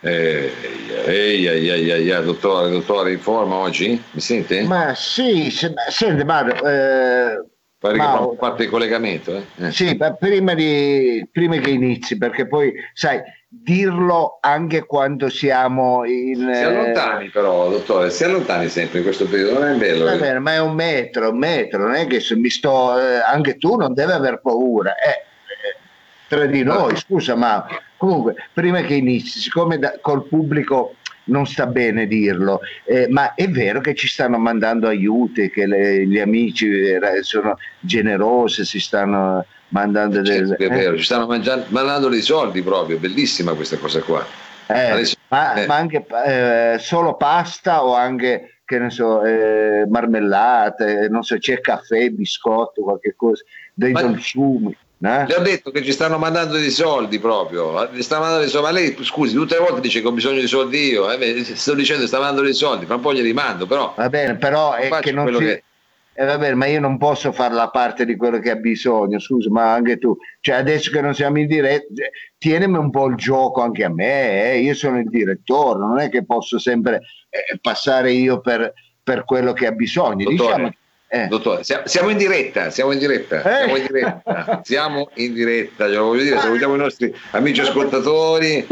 Ehi, ehi, ehi, ehi, ehi, dottore, dottore, in forma oggi? Mi sente? Ma sì, se, senti Mario, eh, Pare ma- che fa parte il collegamento, eh? Eh. sì, ma prima, di, prima che inizi, perché poi, sai, dirlo anche quando siamo in... Si eh, allontani però, dottore, si allontani sempre in questo periodo, non è bello? Va bene, ma è un metro, un metro, non è che se mi sto... eh, anche tu non devi aver paura. eh, eh, tra di noi, scusa, ma comunque, prima che inizi, siccome da- col pubblico non sta bene dirlo, eh, ma è vero che ci stanno mandando aiuti, che le- gli amici eh, sono generosi, si stanno mandando del... Certo, è eh, vero, ci stanno mangiando, mandando dei soldi proprio, bellissima questa cosa qua. Eh, Adesso- ma, eh. ma anche eh, solo pasta o anche, che ne so, eh, marmellate, non so, c'è caffè, biscotto, qualche cosa, dei Ma- dolciumi. Eh? Le ho detto che ci stanno mandando dei soldi proprio, gli stanno mandando dei soldi, ma lei scusi, tutte le volte dice che ho bisogno di soldi io, eh, sto dicendo che sta mandando dei soldi, fra un po' glieli mando, però Va bene, però è che non si... che- eh, va bene, ma io non posso fare la parte di quello che ha bisogno, scusa, ma anche tu. Cioè, adesso che non siamo in diretta, eh, tienimi un po' il gioco anche a me, eh, io sono il direttore, non è che posso sempre eh, passare io per, per quello che ha bisogno. Dottore, Diciamo, eh. Dottore, sia- siamo in diretta, siamo in diretta, Eh. siamo in diretta, siamo in diretta, glielo voglio dire, salutiamo i nostri amici ascoltatori.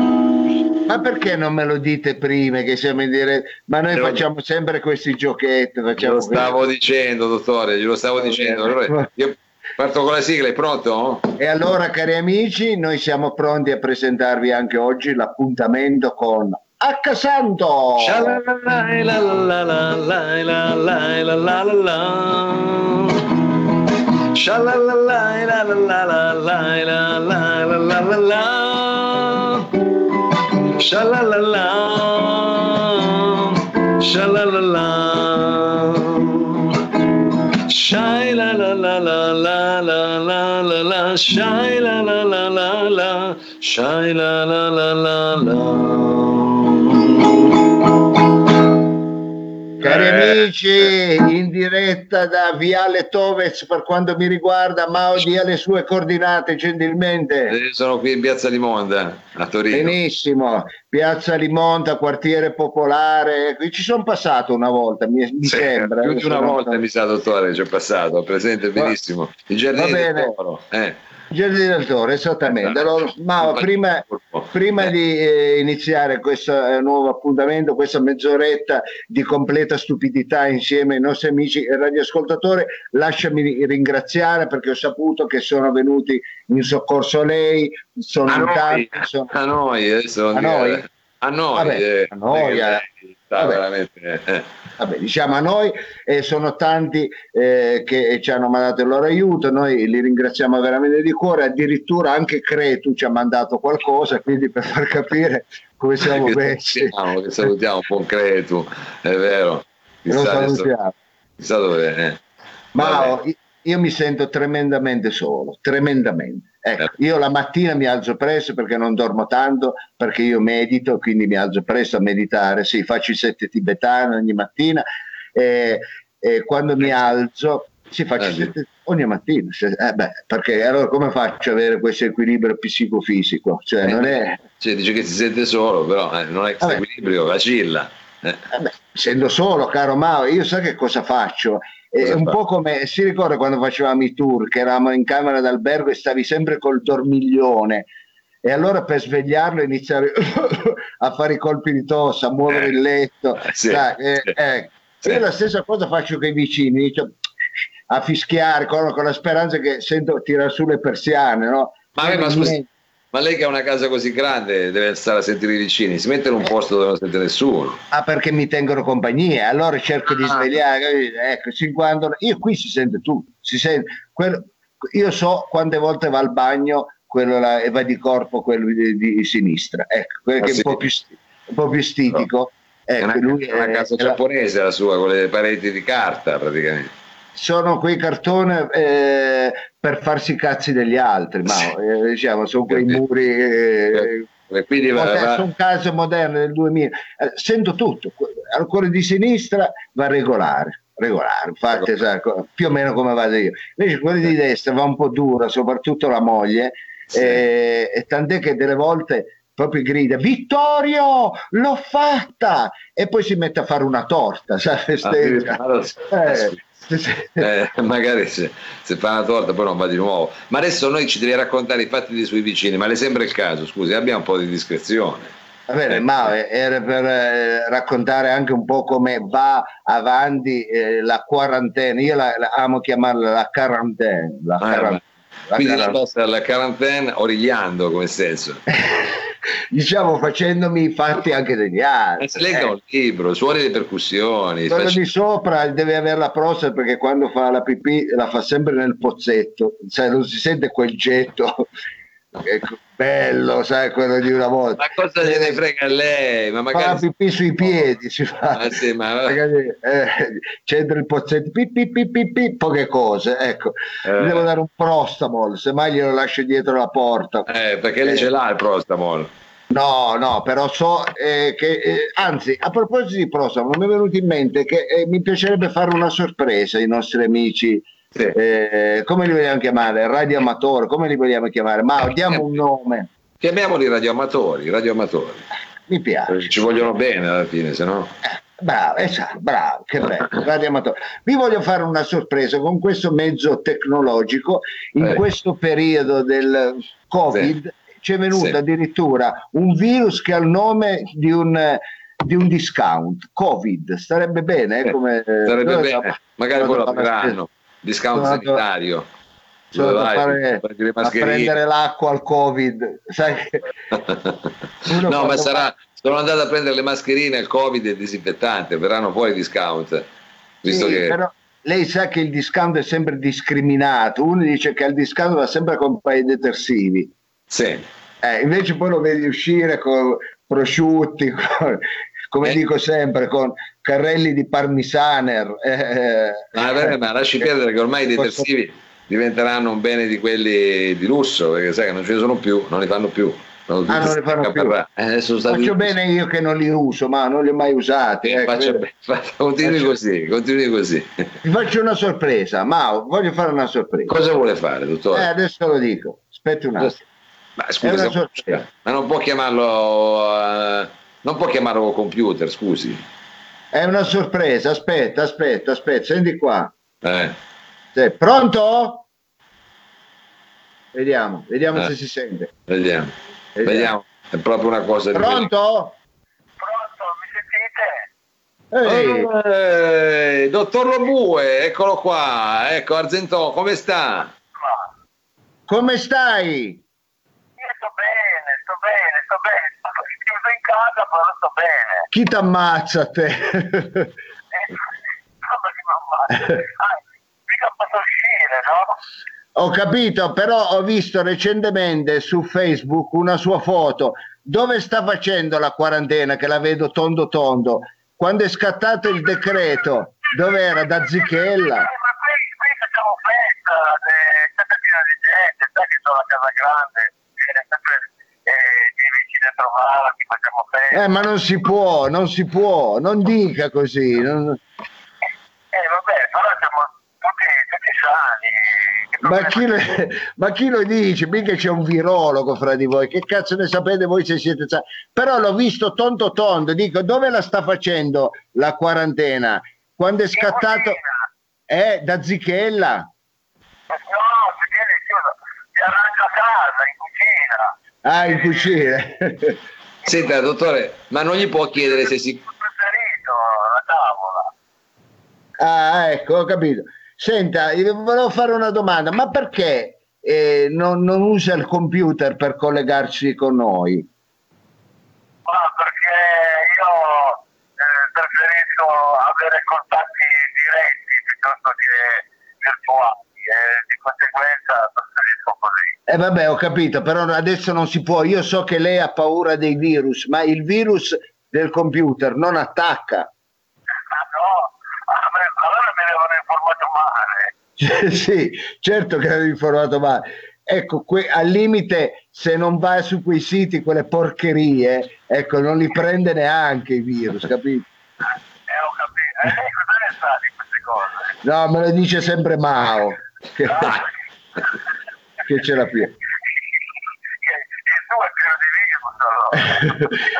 Ma perché non me lo dite prima che siamo in diretta? Ma noi Glielo- facciamo sempre questi giochetti. Facciamo Glielo stavo dicendo, dottore, glielo stavo dicendo. Allora, io parto con la sigla, è pronto? E allora, cari amici, noi siamo pronti a presentarvi anche oggi l'appuntamento con H Santo. Shy la la la la la la la la la shy la la la la la shy la la la la la Cari Eh. amici, in diretta da Viale Toves per quanto mi riguarda, Mao dia le sue coordinate gentilmente. Eh, Sono qui in Piazza di Monda, a Torino. Benissimo, Piazza Limonta, quartiere popolare, qui ci sono passato una volta, mi, mi Sì, sembra. più di una volta mi sa dottore ci è passato, presente benissimo. I giardini va del. Toro. Eh. Toro, esattamente. Allora, Mao, prima, prima Eh. di eh, iniziare questo eh, nuovo appuntamento, questa mezz'oretta di completa stupidità insieme ai nostri amici e radioascoltatori, lasciami ringraziare perché ho saputo che sono venuti in soccorso a lei, sono A in tanti, sono- a noi, adesso A noi? a noi, Vabbè, eh, a noi, è eh. sta Vabbè. veramente, eh. vabbè, diciamo a noi, e sono tanti eh, che ci hanno mandato il loro aiuto, noi li ringraziamo veramente di cuore, addirittura anche Cretu ci ha mandato qualcosa, quindi per far capire come siamo messi. salutiamo, che salutiamo un po' Cretu, è vero. Lo Chissà adesso- salutiamo. chissà dove eh. Mao, Vabbè. io mi sento tremendamente solo, tremendamente. Ecco, Eh. io la mattina mi alzo presto perché non dormo tanto, perché io medito, quindi mi alzo presto a meditare. Sì, faccio i sette tibetani ogni mattina e, e quando mi alzo, sì, faccio Eh, sette ogni mattina. Eh, beh, perché allora come faccio ad avere questo equilibrio psicofisico? Cioè, non è... Cioè, dice che si sente solo, però eh, non è questo equilibrio, vacilla. Eh. Eh essendo solo, caro Mao, io sai che cosa faccio? È Cosa un po' come si ricorda quando facevamo i tour, che eravamo in camera d'albergo e stavi sempre col dormiglione. E allora per svegliarlo iniziare a fare i colpi di tosse, a muovere Eh, il letto. eh, sì, sai, eh, sì. eh. Sì. Io la stessa cosa faccio con i vicini, inizio a fischiare con, con la speranza che sento tirare su le persiane, no? Ma, eh, ma Niente. Ma lei che ha una casa così grande deve stare a sentire i vicini, si mette in un posto dove non sente nessuno. Ah, perché mi tengono compagnia, allora cerco di Ah. svegliare, capito? ecco, si quando- io qui si sente tutto, si sente, quello- io so quante volte va al bagno quello là, e va di corpo quello di, di sinistra, ecco, quello Ah, che è sì. un po' più, un po' più stitico, È ecco, una, lui è una è- casa è la- giapponese la sua, con le pareti di carta praticamente. Sono quei cartoni eh, per farsi i cazzi degli altri, ma Sì. eh, diciamo, sono quei muri... eh, E quindi va, Vabbè, va- sono case moderne del 2000 Eh, sento tutto Allora, quello di sinistra va regolare regolare infatti sai, co- più o meno come vado io. Invece quello di destra va un po' dura soprattutto la moglie Sì. eh, e tant'è che delle volte proprio grida Vittorio l'ho fatta! E poi si mette a fare una torta sai, ah, eh, eh, magari se, se, fa una torta poi non va di nuovo ma adesso noi ci devi raccontare i fatti dei suoi vicini ma le sembra il caso scusi abbiamo un po' di discrezione Va bene, ma era per eh, raccontare anche un po' come va avanti eh, la quarantena. Io la, la, amo chiamarla la quarantena. La ah, quarantena. La quindi la vostra la quarantena origliando come senso. diciamo facendomi i fatti anche degli altri. Legga eh. un libro, suoni le percussioni. Quello faccio... di sopra deve avere la prosa perché quando fa la pipì la fa sempre nel pozzetto, cioè non si sente quel getto Ecco, bello, sai, quello di una volta. Ma cosa eh, ne frega a lei? Ma magari... Fa pipì sui piedi, si fa. Ah, sì, ma... magari, eh, c'entra il pozzetto, pipì, pipì, pipì, poche cose, ecco. Eh. devo dare un prostamol, semmai glielo lascio dietro la porta. Eh, perché lei ce l'ha il prostamol. No, no, però so eh, che, eh, anzi, a proposito di prostamol, mi è venuto in mente che eh, mi piacerebbe fare una sorpresa ai nostri amici. Eh, come li vogliamo chiamare? Radioamatori, come li vogliamo chiamare? Ma diamo un nome. Chiamiamoli radioamatori, radioamatori. Mi piace. Ci vogliono bene alla fine, se no... Eh, bravo, esatto, bravo, che bello, radioamatore. Vi voglio fare una sorpresa con questo mezzo tecnologico. In eh. questo periodo del Covid sì. ci è venuto sì. addirittura un virus che ha il nome di un di un discount Covid starebbe bene eh, come starebbe bene magari lo apriranno discount sono sanitario. Sono Dove vai, fare, a prendere l'acqua al Covid. Sai no, ma sarà, sono andato a prendere le mascherine al Covid e il disinfettante, verranno fuori i discount. Visto sì, che... però lei sa che il discount è sempre discriminato. Uno dice che al discount va sempre con paesi detersivi. Sì. Eh, invece poi lo vedi uscire con prosciutti, con, come eh. dico sempre, con carrelli di parmisaner. Eh, ma, beh, ma lasci perdere che ormai i detersivi diventeranno un bene di quelli di lusso, perché sai che non ce ne sono più, non li fanno più. Non ah, non li fanno più. Eh, faccio bene io che non li uso, ma non li ho mai usati. Eh, faccio, faccio, continui faccio, così, continui così. Ti faccio una sorpresa, ma voglio fare una sorpresa. Cosa vuole fare, dottore? Eh, adesso lo dico, aspetti un attimo. Ma scusa, ma non può chiamarlo... Uh, non può chiamarlo computer, scusi. È una sorpresa, aspetta, aspetta, aspetta, senti qua. Eh. Sei pronto? Vediamo, vediamo eh. se si sente. Vediamo. vediamo. vediamo. È proprio una cosa di... Pronto? Pronto, mi sentite? Ehi. Eh, dottor Lobue, eccolo qua. Ecco, Argentò, come sta? Come stai? Io sto bene, sto bene, sto bene però sto bene. Chi ti ammazza te? eh? Ho capito, però ho visto recentemente su Facebook una sua foto dove sta facendo la quarantena, che la vedo tondo tondo. Quando è scattato il decreto, dove era? Da Zichella? Eh, ma qui, qui facciamo festa, è sempre pieno di gente, sai che sono a casa grande, viene sempre eh, vieni a trovarti, facciamo festa. Eh, ma non si può, non si può, non dica così. Non... Eh, vabbè, però siamo tutti, tutti sani. Ma chi, lo, ma chi, lo, dice? Mica c'è un virologo fra di voi, che cazzo ne sapete voi se siete sani? Però l'ho visto tondo tondo, dico dove la sta facendo la quarantena? Quando è scattato... Eh, da Zichella? No, Zichella è chiuso, si arrangia casa, in cucina. Ah, in cucina. Senta, dottore, ma non gli può chiedere se si... Ah, ecco, ho capito. Senta, volevo fare una domanda, ma perché eh, non, non, usa il computer per collegarsi con noi? Ma perché io eh, preferisco avere contatti diretti piuttosto che virtuali e di conseguenza. Eh vabbè, ho capito, però adesso non si può. Io so che lei ha paura dei virus, ma il virus del computer non attacca. Ah no, allora mi avevano informato male. sì, certo che avevi informato male. Ecco, que- al limite, se non vai su quei siti, quelle porcherie, ecco, non li prende neanche i virus, capito? Eh, ho capito. E eh, lei cosa ne sa di queste cose? No, me lo dice sempre Mao. Che... Ah, che ce l'ha più.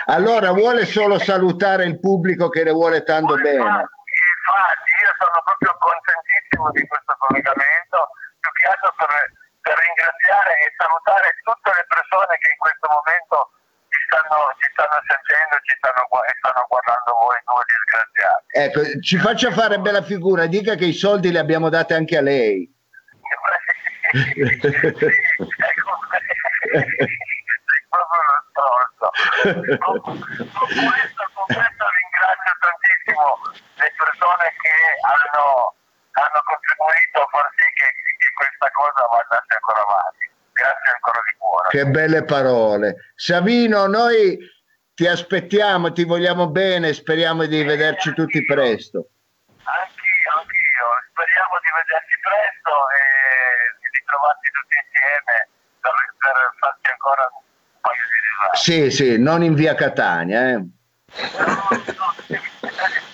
Allora vuole solo salutare il pubblico che le vuole tanto bene. Infatti, io sono proprio contentissimo di questo collegamento, più che altro per, per ringraziare e salutare tutte le persone che in questo momento ci stanno, ci stanno sentendo ci stanno, e stanno guardando voi due disgraziati. Ecco, ci faccia fare bella figura, dica che i soldi li abbiamo dati anche a lei. Che. Grazie ancora di cuore. Che belle parole. Savino, noi ti aspettiamo, ti vogliamo bene, speriamo di vederci tutti presto. Anch'io, anch'io. Speriamo di vederci presto e di ritrovarci tutti insieme per, per farci ancora un paio di risate. Sì, sì, non in via Catania. Eh.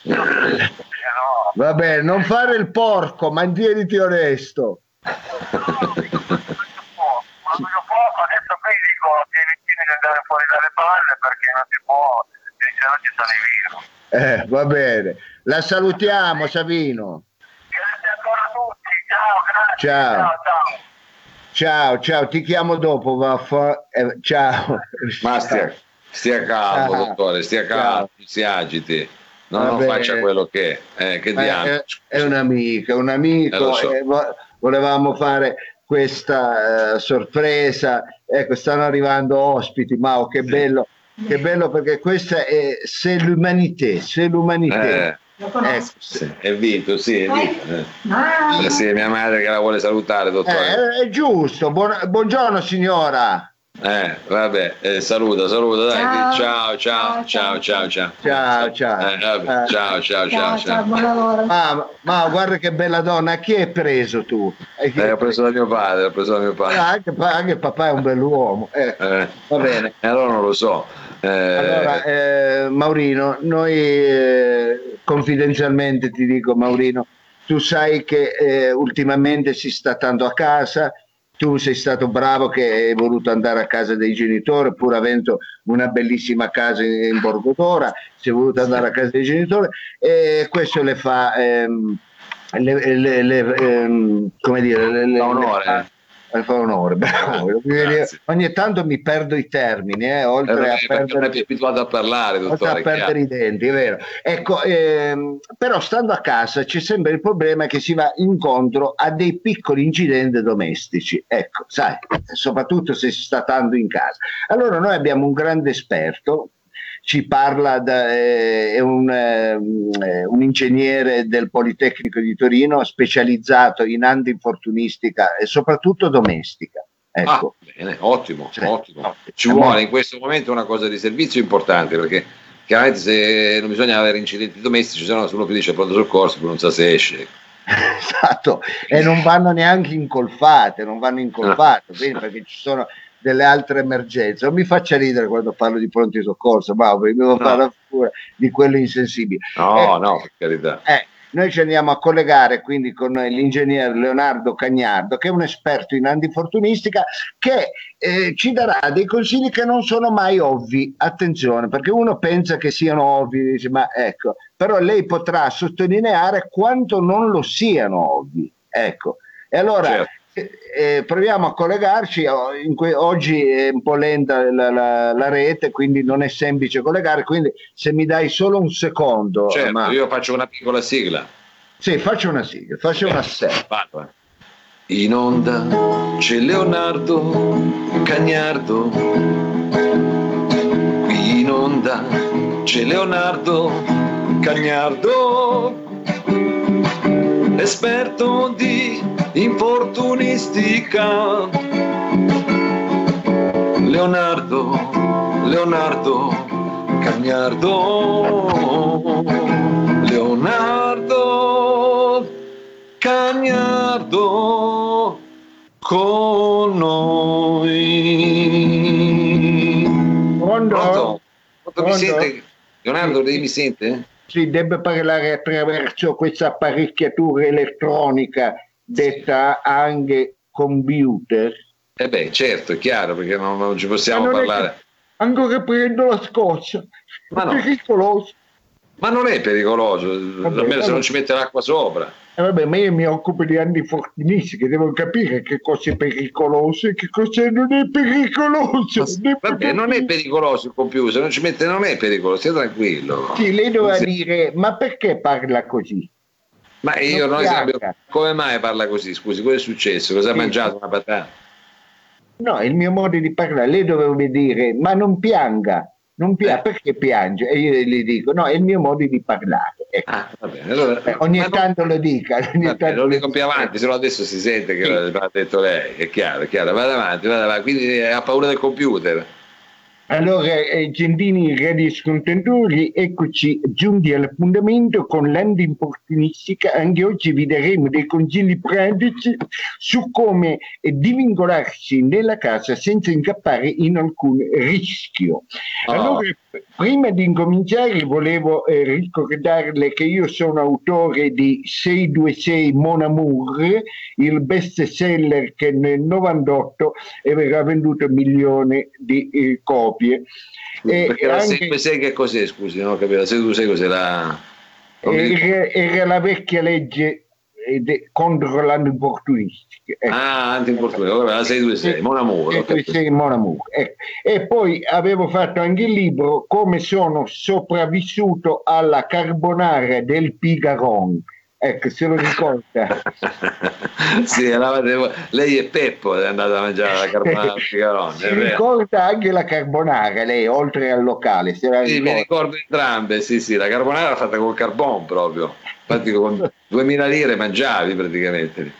No, Va bene, non fare il porco, mantieniti onesto. Proprio poco, adesso qui dico ai vicini di andare fuori dalle palle perché non si può, e se no ci sono i virus. Eh, va bene. La salutiamo, Savino. Grazie ancora a tutti, ciao, grazie. Ciao. ciao. ciao. Ciao, ciao, ti chiamo dopo. vaffa- eh, ciao. Ma stia, stia calmo, Ciao. dottore, stia calmo, Ciao. si agiti. No, non faccia quello che è. Eh, che Eh, diamo? è, è un amico, è un amico. Eh, lo so. eh, vo- volevamo fare questa eh, sorpresa. Ecco, stanno arrivando ospiti, Mao, che bello, che bello perché questa è c'est l'humanité, c'est l'humanité. Eh, Conosco. sì, è Vito, sì, è Vito. eh. Ah, Eh, sì, è mia madre che la vuole salutare, dottore. Eh, è giusto. Buon- buongiorno signora. Eh, vabbè, eh, saluta, saluta, dai. Ciao. Ciao, ciao, ciao, ciao, ciao. Ciao, ciao. Eh, vabbè, Eh. ciao, ciao, ciao, ciao, ciao, ciao. buon lavoro. Ma, ma guarda che bella donna, chi hai preso tu? Chi Eh, hai ho preso da mio padre, ho preso da mio Ah, padre. anche, pa- anche papà è un bell'uomo. Eh, Eh, va bene. E allora non lo so. Eh, Allora, eh, Maurino, noi eh, confidenzialmente ti dico, Maurino, tu sai che eh, ultimamente si sta tanto a casa, tu sei stato bravo che hai voluto andare a casa dei genitori, pur avendo una bellissima casa in Borgo d'Ora, sei voluto andare a casa dei genitori e questo le fa, ehm, le- le- le- ehm, come dire, le, le- Onore. le fa- onore, bravo. Grazie. Ogni tanto mi perdo i termini, eh, eh, oltre a perché non è perdere più abituato a parlare, dottore. a perdere i denti, è vero. Ecco, ehm, però stando a casa c'è sempre il problema che si va incontro a dei piccoli incidenti domestichi. Ecco, sai, soprattutto se si sta tanto in casa. Allora noi abbiamo un grande esperto, ci parla, da, eh, è un, eh, un ingegnere del Politecnico di Torino specializzato in antinfortunistica e soprattutto domestica. Ah, Ecco. bene, ottimo, Sì. ottimo. Ci vuole in questo momento una cosa di servizio importante perché chiaramente se non bisogna avere incidenti domestici, se no se uno più dice pronto soccorso, poi non sa se esce. Esatto, e non vanno neanche incolfate, non vanno incolfate, quindi perché ci sono delle altre emergenze. Non mi faccia ridere quando parlo di pronti soccorso, ma devo fare la figura di quello insensibile. No, Eh, no, per carità. Eh, noi ci andiamo a collegare quindi con l'ingegnere Leonardo Cagnardo, che è un esperto in antifortunistica, che eh, ci darà dei consigli che non sono mai ovvi. Attenzione, perché uno pensa che siano ovvi, dice, ma ecco, però lei potrà sottolineare quanto non lo siano ovvi. Ecco. E allora Certo. Eh, eh, proviamo a collegarci. oh, in que- oggi è un po' lenta la, la- la rete, quindi non è semplice collegare. Quindi, se mi dai solo un secondo, Certo, ma- io faccio una piccola sigla. sì, faccio una sigla, faccio una serie. Vado, eh. In onda c'è Leonardo Cagnardo. Qui in onda c'è Leonardo Cagnardo, esperto di infortunistica. Leonardo, Leonardo Cagnardo, Leonardo Cagnardo con noi. Pronto? Pronto? Pronto, Mi sente? Leonardo, lei mi sente? Si deve parlare attraverso questa apparecchiatura elettronica detta anche computer. Eh beh, certo, è chiaro, perché non, non ci possiamo Ma non parlare. che- Ancora prendo la scoccia. Ma È no. pericoloso. Ma non è pericoloso, Vabbè, almeno se non ci mette l'acqua sopra. Eh, vabbè, ma io mi occupo di antifortunistiche, devo capire che cosa è pericoloso e che cosa non è pericoloso. Devo Vabbè, non è pericoloso il computer, se non ci mette non è pericoloso, stia tranquillo. Sì, lei doveva Sì. dire, ma perché parla così? Ma io Non pianga. sappiamo come mai parla così, scusi, cosa è successo? Cosa ha Sì. mangiato una patata? No, è il mio modo di parlare. Lei doveva dire, ma non pianga. Non pia- Eh. perché piange? E io gli dico, no, è il mio modo di parlare. Ecco. Ah, va bene, allora, Eh, ogni ma non- tanto lo dica. Ogni va bene, tanto lo dico più avanti, se no adesso si sente che Sì. l'ha detto lei, è chiaro, è chiaro, vada avanti, vada avanti, quindi eh, ha paura del computer. Allora, eh, gentili radioascoltatori, eccoci giunti all'appuntamento con l'antiinfortunistica. Anche oggi vi daremo dei consigli pratici su come eh, divincolarsi nella casa senza incappare in alcun rischio. Oh. Allora, prima di incominciare volevo eh, ricordarle che io sono autore di 626 Mon Amour, il best seller che nel 98 aveva venduto un milione di eh, copie. E Perché la anche- 626 che cos'è, scusi, non ho capito, la 626 cos'è la... era, era la vecchia legge de- contro l'antifortunistica. Ecco. Ah, anti-infortunio, vabbè, la 626, Mon Amour, ho capito. 626 Mon Amour, ecco. E poi avevo fatto anche il libro Come sono sopravvissuto alla carbonara del Pigaron. Ecco, se lo ricorda. sì, eravate- lei e Peppo è andata a mangiare la carbonara al Figarone, si ricorda anche la carbonara, lei, oltre al locale. Se la Sì, mi ricorda. ricordo entrambe, sì, sì, la carbonara fatta col carbon proprio, infatti con 2000 lire mangiavi praticamente.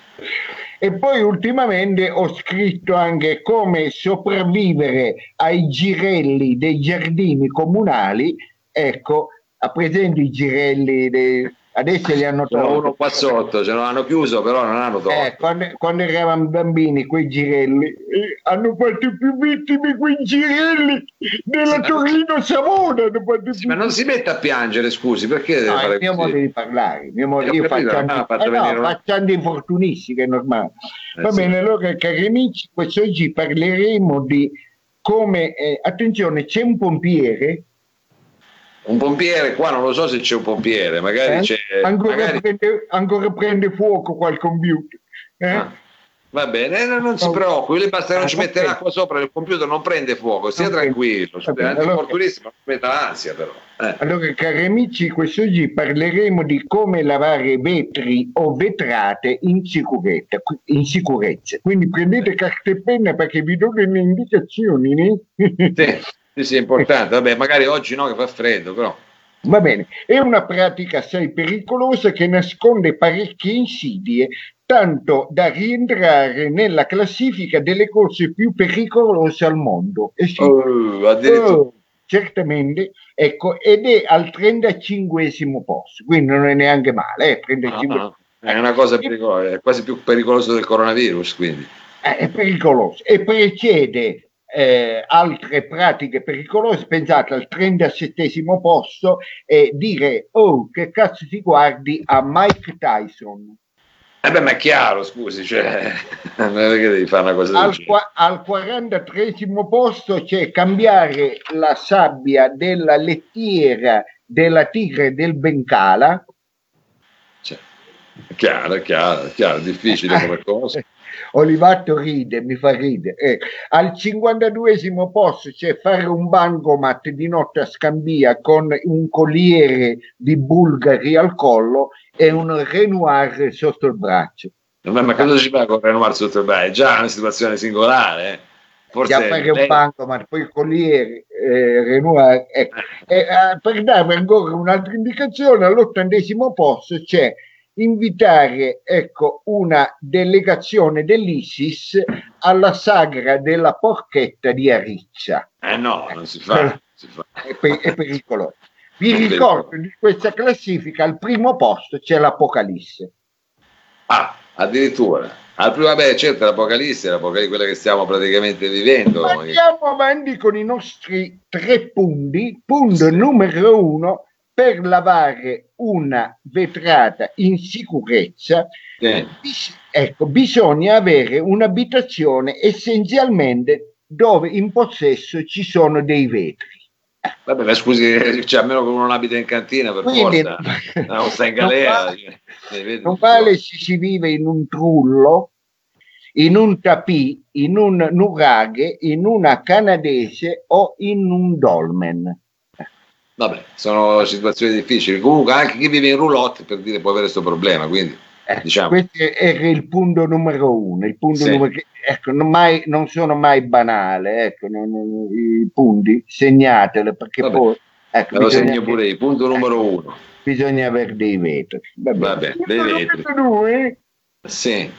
E poi ultimamente ho scritto anche come sopravvivere ai girelli dei giardini comunali. Ecco, ha presente i girelli, dei- adesso li hanno tolti. uno qua sotto, ce l'hanno chiuso però non hanno tolto. Eh, quando, quando eravamo bambini, quei girelli eh, hanno fatto più vittime quei girelli della Sì, Torino Savona. Sì, ma non si mette a piangere, scusi, perché deve No, il mio modo di parlare, mio modo, Eh, io capito, faccio, eh no, venire una- faccio antinfortunistiche, è normale. Eh, Va sì. bene, allora cari amici, quest'oggi parleremo di come, eh, attenzione, c'è un pompiere, Un pompiere, qua non lo so se c'è un pompiere, magari eh, c'è... ancora, magari- prende, ancora prende fuoco quel computer. eh? Ah, Va bene, no, non si preoccupi, le basta che non Ah, ci mette l'acqua sopra, il computer non prende fuoco, stia Ok. tranquillo, allora- antifortunissimo, non metta l'ansia però. Eh. Allora, cari amici, quest'oggi parleremo di come lavare vetri o vetrate in sicurezza. In sicurezza. Quindi prendete carta e penna perché vi do delle indicazioni. Sì, sì, sì, è importante, vabbè, magari oggi no che fa freddo, però. Va bene, è una pratica assai pericolosa che nasconde parecchie insidie, tanto da rientrare nella classifica delle cose più pericolose al mondo. E sì, Oh, oh, certamente, ecco, ed è al 35 posto, quindi non è neanche male, eh, 35 Ah, è una cosa pericolosa, è quasi più pericoloso del coronavirus, quindi. Eh, è pericoloso. E precede eh, altre pratiche pericolose, pensate al 37 posto e dire oh che cazzo ti guardi a Mike Tyson Eh beh, ma è chiaro, scusi, cioè, non è che devi fare una cosa del al, genere. qua- al 43 posto c'è cambiare la sabbia della lettiera della tigre del Bengala Cioè, è chiaro, è chiaro, è chiaro, difficile come cosa. Olivato ride, mi fa ridere. Eh, al 52 posto c'è fare un bancomat di notte a Scambia con un colliere di bulgari al collo e un Renoir sotto il braccio. Ma, ma cosa ci fa con Renoir sotto il braccio? È già una situazione singolare, eh. Forse Già fare un bancomat, poi il colliere eh, Renoir. ecco. E, eh, per darvi ancora un'altra indicazione, all'ottantesimo posto c'è invitare ecco, una delegazione dell'ISIS alla sagra della porchetta di Ariccia. Eh no, non si fa. non si fa. è, per- è pericoloso. Vi ricordo di questa classifica al primo posto c'è l'Apocalisse. Ah, addirittura. Al primo, vabbè, certo, l'Apocalisse, l'Apocalisse, quella che stiamo praticamente vivendo. Andiamo avanti con i nostri tre punti. Punto numero uno, per lavare una vetrata in sicurezza, Eh, bis- ecco, bisogna avere un'abitazione essenzialmente dove in possesso ci sono dei vetri. vabbè, ma scusi, cioè, almeno che uno non abita in cantina per Quindi forza, no, sta in non galera. vale- cioè, non vale se si vive in un trullo, in un tapì, in un nuraghe, in una canadese o in un dolmen. Vabbè, sono situazioni difficili. Comunque anche chi vive in roulotte per dire può avere questo problema, quindi Eh, Diciamo. Questo era il punto numero uno. Il punto Sì. numero ecco, non, mai- non sono mai banale, ecco, non- non- i punti, segnatele perché Vabbè. poi ecco, me lo segno pure io. Punto numero uno. bisogna avere dei vetri. Vabbè, Punto dei vetri. due, Sì,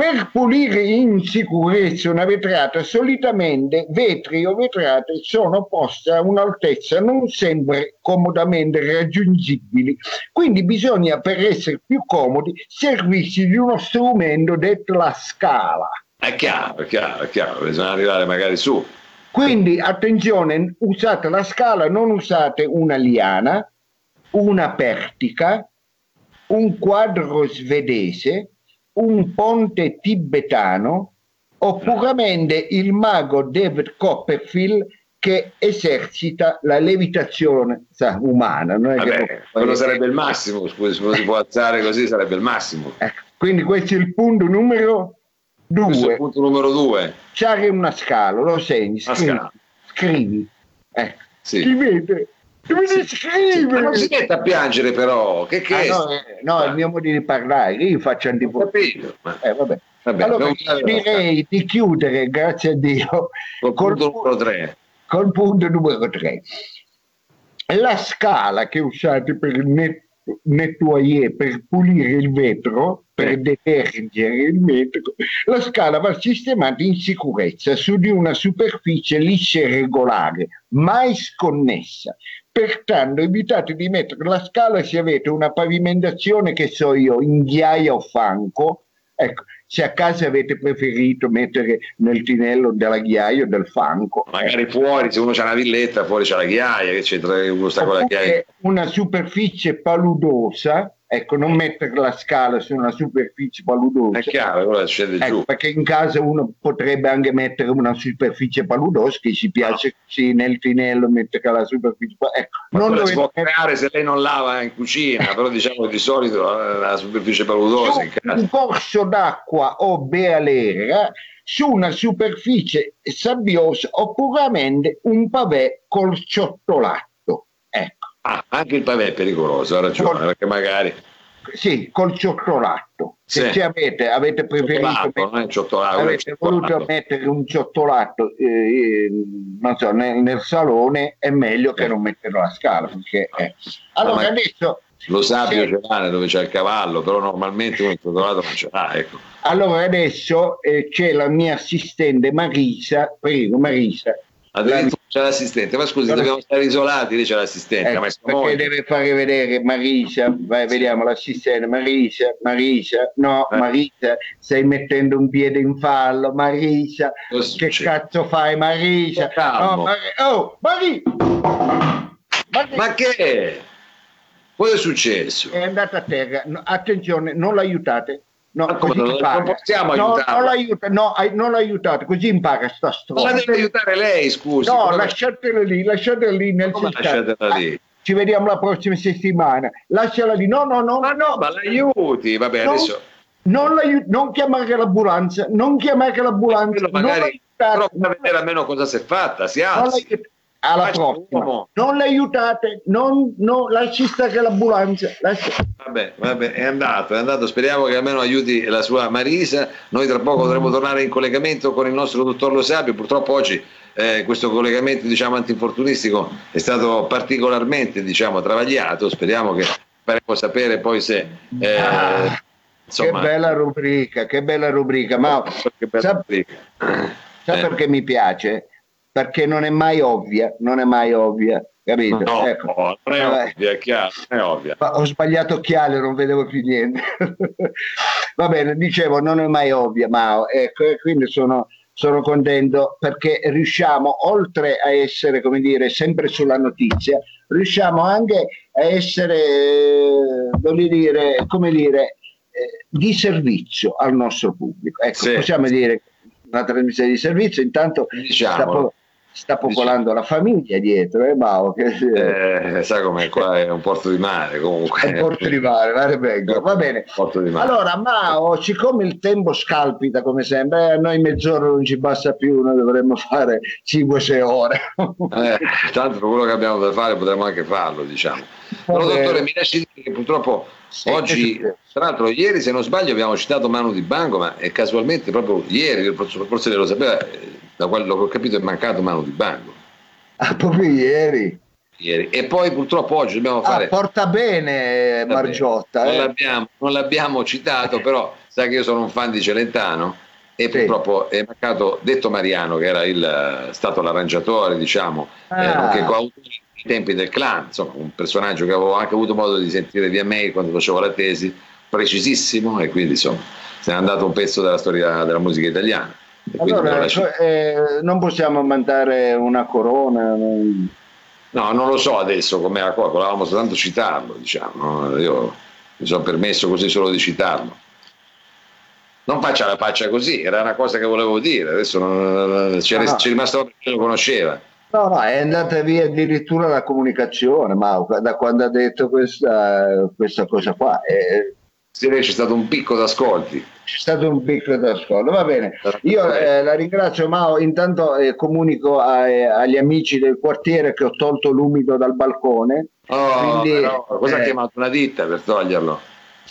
Per pulire in sicurezza una vetrata, solitamente vetri o vetrate sono poste a un'altezza non sempre comodamente raggiungibili, quindi bisogna, per essere più comodi, servirsi di uno strumento detto la scala. è chiaro, è chiaro, è chiaro. Bisogna arrivare magari su. Quindi attenzione, usate la scala, non usate una liana, una pertica, un quadro svedese, un ponte tibetano o puramente il mago David Copperfield che esercita la levitazione sa, umana. non è che- Vabbè, quello sarebbe il massimo, scusi, se si può alzare così sarebbe il massimo. Ecco, quindi questo è il punto numero Questo è il due. punto numero due. C'è una scala, lo segni, scrivi. scrivi. Ecco. Sì. Scrivete, dovete Sì, Ma non si mette a piangere però, che che Ah, è? no, eh, no, il mio modo di parlare, io faccio capito, ma Eh, vabbè. vabbè, Allora direi di chiudere, grazie a Dio, col col, punto numero tre. col punto numero 3. La scala che usate per net- nettoyer, per pulire il vetro, per detergere il vetro, la scala va sistemata in sicurezza su di una superficie liscia e regolare, mai sconnessa. Pertanto evitate di mettere la scala se avete una pavimentazione che so io, in ghiaia o fanco. Ecco, se a casa avete preferito mettere nel tinello della ghiaia o del fanco, Magari fuori, se uno c'ha una villetta, fuori c'ha la ghiaia, che c'entra uno sta con la ghiaia. Una superficie paludosa, ecco, non mettere la scala su una superficie paludosa. È chiaro, allora scende Ecco, giù. perché in casa uno potrebbe anche mettere una superficie paludosa che ci piace così nel tinello mettere la superficie pa- ecco, Ma non quella si può creare se lei non lava in cucina, però diciamo di solito la superficie paludosa un corso d'acqua o bealera su una superficie sabbiosa oppure un pavè col ciottolato. Ecco. Ah, anche il pavè è pericoloso, ha ragione, Col- perché magari Sì, col ciottolato. Se Sì. avete, avete preferito mettere- ciottolato, avete voluto mettere un ciottolato eh, eh, non so, nel, nel salone, è meglio che non mettere la scala. Perché, eh. Allora adesso, Lo sabbio Sì. ce l'ha dove c'è il cavallo, però normalmente uno il cioccolato non ce l'ha, ecco. allora adesso eh, c'è la mia assistente Marisa, prego Marisa, Addirittura c'è l'assistente, ma scusi, Allora- dobbiamo stare isolati, lì c'è l'assistente, ecco, ma perché moglie. deve fare vedere Marisa, vai, vediamo l'assistente Marisa, Marisa, no Eh. Marisa, stai mettendo un piede in fallo, Marisa, Cosa che succede? cazzo fai Marisa? Calmo. No, oh, Mari! Mari- Ma che? Cosa è successo? è andata a terra. Attenzione, non l'aiutate. No, Ma così non- possiamo no, aiutarla? no, non l'aiutate, così impara sta Ma storia. deve aiutare lei, scusi. No, lasciatela lì, lasciatela lì nel come lasciatela lì? Ah, Ci vediamo la prossima settimana. Lasciala lì. No, no, no. Ma no, ma l'aiuti, vabbè, No, adesso... Non, l'aiu- non chiamare l'ambulanza, non chiamare l'ambulanza. Magari... non Però fa vedere almeno cosa si è fatta, si alzi. Alla Faccia prossima. uomo. Non l'aiutate, non, no, lasci stare l'ambulanza. lasci- Vabbè, vabbè, è andato, è andato. Speriamo che almeno aiuti la sua Marisa. Noi tra poco dovremo tornare in collegamento con il nostro dottor Lo Sapio. Purtroppo oggi eh, questo collegamento diciamo, antinfortunistico è stato particolarmente diciamo, travagliato. Speriamo che faremo sapere poi se... eh, Ah, insomma, che bella rubrica, che bella rubrica. Ma che bella sa, rubrica. sa Eh. perché mi piace? Perché non è mai ovvia, non è mai ovvia, capito? No, Ecco. no, non è Vabbè. ovvia, è chiaro, non è ovvia. Ma ho sbagliato occhiale, non vedevo più niente. Va bene, dicevo, non è mai ovvia, ma ecco, quindi sono, sono contento perché riusciamo, oltre a essere, come dire, sempre sulla notizia, riusciamo anche a essere, voglio dire, come dire, eh, di servizio al nostro pubblico. Ecco, Sì. possiamo dire una trasmissione di servizio, intanto sta, Diciamo. Sta popolando la famiglia dietro, eh, Mao, che Eh, sai com'è qua è un porto di mare comunque. è porto di mare, va bene. Di mare. Allora, Mao, siccome il tempo scalpita come sempre, eh, a noi mezz'ora non ci basta più, noi dovremmo fare 5-6 ore. Eh, tanto per quello che abbiamo da fare potremmo anche farlo, diciamo. Però dottore, mi lasci dire che purtroppo Sì, oggi, sì. tra l'altro ieri se non sbaglio abbiamo citato Manu Di Banco, ma è casualmente proprio ieri, forse lei lo sapeva, eh, da quello che ho capito è mancato Manu Di Banco. Ah, proprio ieri. Ieri. E poi purtroppo oggi dobbiamo Ah, fare... porta bene Margiotta. non, eh. l'abbiamo, non l'abbiamo citato, però sai che io sono un fan di Celentano e Sì. purtroppo è mancato Detto Mariano, che era il, eh, stato l'arrangiatore, diciamo, eh, Ah. nonché coautore ai tempi del clan, insomma, un personaggio che avevo anche avuto modo di sentire via mail quando facevo la tesi, precisissimo e quindi insomma se n'è andato un pezzo della storia della musica italiana. Allora, eh, non possiamo mandare una corona. non- No, non lo so adesso com'è la cosa, volevamo soltanto citarlo, diciamo. no? Io mi sono permesso così solo di citarlo. Non faccia la faccia così, era una cosa che volevo dire, adesso non, ci, è, No, no. ci è rimasto perché lo conosceva. No, no, è andata via addirittura la comunicazione, ma da quando ha detto questa, questa cosa qua. eh, Sì, c'è stato un picco d'ascolti. c'è stato un piccolo d'ascolto, va bene. Io eh, la ringrazio Mao, intanto eh, comunico ai- agli amici del quartiere che ho tolto l'umido dal balcone. Oh, Quindi, però, cosa ha eh, chiamato una ditta per toglierlo?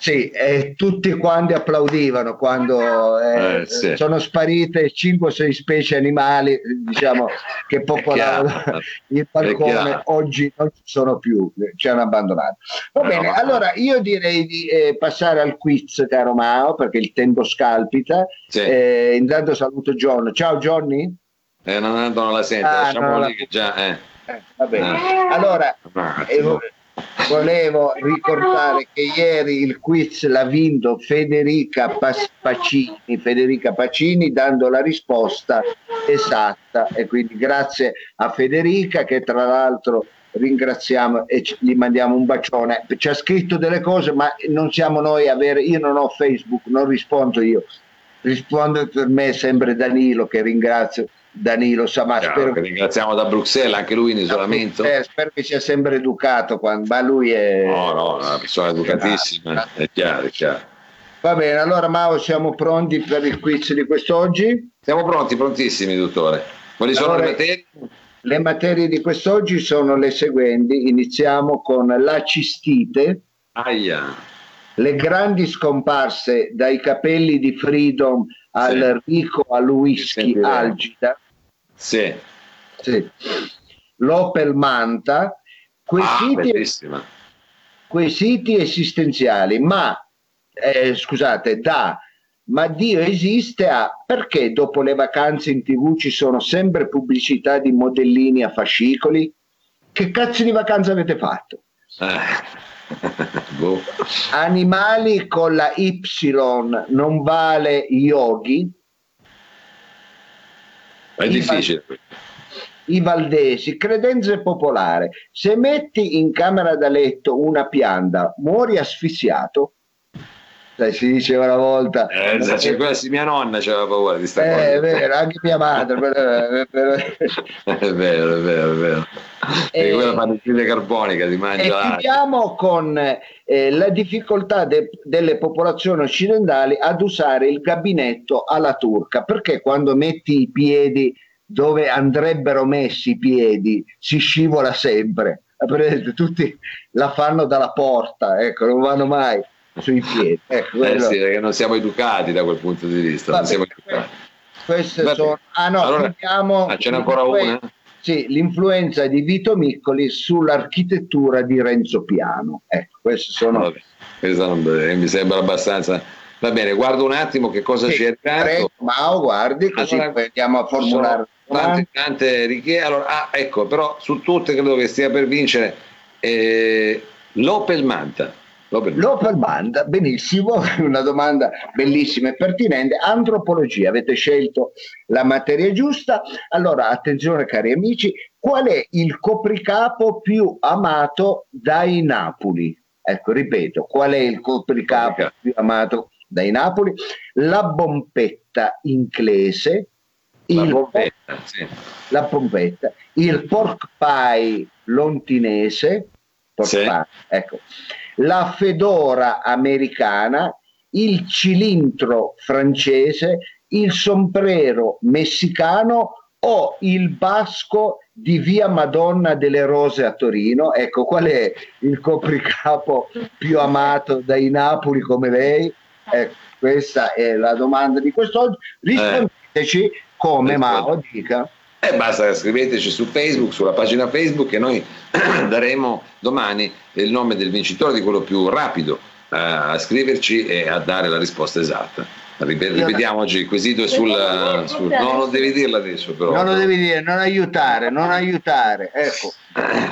Sì, e tutti quanti applaudivano quando eh, Eh, sì. sono sparite 5-6 specie animali, diciamo, che popolavano il balcone, oggi non ci sono più, ci hanno abbandonato. Va Eh, bene, no. allora io direi di eh, passare al quiz, caro Mao, perché il tempo scalpita. Sì. Eh, intanto saluto John. Ciao Johnny. Eh, non, non la sente, Ah, lasciamo la- lì che già... Va bene. Ah. Allora, attimo. vo- volevo ricordare che ieri il quiz l'ha vinto Federica Pacini, Federica Pacini dando la risposta esatta e quindi grazie a Federica che tra l'altro ringraziamo e gli mandiamo un bacione. Ci ha scritto delle cose ma non siamo noi a avere, io non ho Facebook, non rispondo io. Risponde per me sempre Danilo che ringrazio. Danilo Samà, Chiaro, spero ringraziamo da Bruxelles, anche lui in isolamento. spero che sia sempre educato, quando, ma lui è... No, no, una persona educatissima, è chiaro, è chiaro. Va bene, allora Mao siamo pronti per il quiz di quest'oggi. Siamo pronti, prontissimi, dottore. Quali sono Allora, le materie? Le materie di quest'oggi sono le seguenti. Iniziamo con la cistite, Aia. le grandi scomparse dai capelli di Freedom al Rico al whisky Sentiremo. algida, Sì. sì. l'Opel Manta, quesiti, Ah, bellissima. quesiti esistenziali, ma eh, scusate, da ma Dio esiste a perché dopo le vacanze in tv ci sono sempre pubblicità di modellini a fascicoli? Che cazzo di vacanze avete fatto? Eh. Boh. Animali con la Y non vale yogi? È difficile. I Valdesi, credenze popolare. Se metti in camera da letto una pianta, muori asfissiato? Sai, si diceva una volta. Eh, se c'è quella, mia nonna aveva paura di sta Eh, cosa. è vero, anche mia madre. È vero, è vero, è vero. E- E quella panettina carbonica E mangia l'aria. chiudiamo con eh, la difficoltà de- delle popolazioni occidentali ad usare il gabinetto alla turca, perché quando metti i piedi dove andrebbero messi i piedi si scivola sempre. Tutti la fanno dalla porta, ecco, non vanno mai sui piedi. Ecco, Eh sì, perché non siamo educati da quel punto di vista. non Vabbè, siamo que- educati. queste Vabbè. sono... Ah no, Allora- chiudiamo Ah, ce n'è ancora una? Sì, l'influenza di Vito Miccoli sull'architettura di Renzo Piano. Ecco, queste sono... Vabbè, non- eh, mi sembra abbastanza. Va bene, guardo un attimo che cosa Sì, ci è arrivato. prego, Mao, guardi, così Allora, andiamo a formulare. Tante, tante richieste. Allora, ah, ecco, però su tutte credo che stia per vincere eh, l'Opel Manta. L'Opel Band, benissimo, una domanda bellissima e pertinente. Antropologia, avete scelto la materia giusta. Allora, attenzione cari amici, qual è il copricapo più amato dai Napoli? Ecco, ripeto, qual è il copricapo più amato dai Napoli? La bompetta inglese, La bombetta, sì. la pompetta, il pork pie lontinese, Sì. ecco, la fedora americana, il cilindro francese, il sombrero messicano o il basco di via Madonna delle Rose a Torino. Ecco, qual è il copricapo più amato dai Napoli come lei? Ecco, questa è la domanda di quest'oggi. Rispondeteci come Mao dica. E basta scriveteci su Facebook, sulla pagina Facebook e noi daremo domani il nome del vincitore di quello più rapido eh, a scriverci e a dare la risposta esatta. Rip- Ripetiamoci, il quesito sul, sul- No, non devi dirla adesso però. Non lo devi dire, non aiutare, non aiutare, ecco,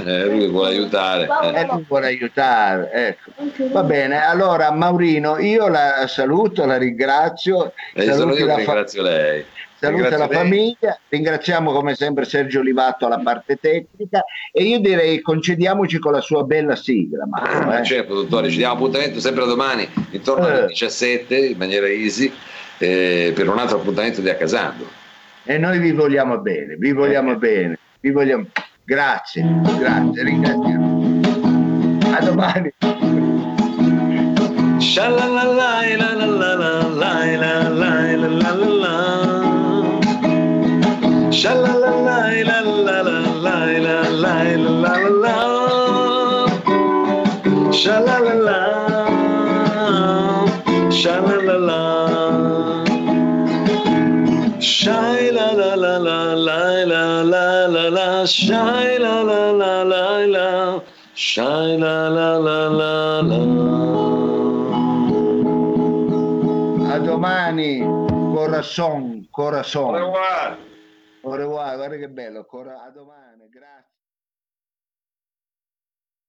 Eh, lui vuole aiutare. eh. e lui vuole aiutare, ecco. Va bene, allora Maurino, io la saluto, la ringrazio, E sono saluti io la, fa- ringrazio lei. Saluta Ringrazio la lei. famiglia, ringraziamo come sempre Sergio Livatto alla parte tecnica e io direi concediamoci con la sua bella sigla. Ah, eh. certo, dottore, ci diamo appuntamento sempre domani, intorno alle Eh. 17, in maniera easy, eh, per un altro appuntamento di Accasando. E noi vi vogliamo bene, vi vogliamo bene, vi vogliamo... Grazie, grazie, ringraziamo. A domani. Shy la la la la la la la la la la la la la la la la A domani, corazon, Au corazon. revoir. Au revoir, guarda che bello, cora- a domani.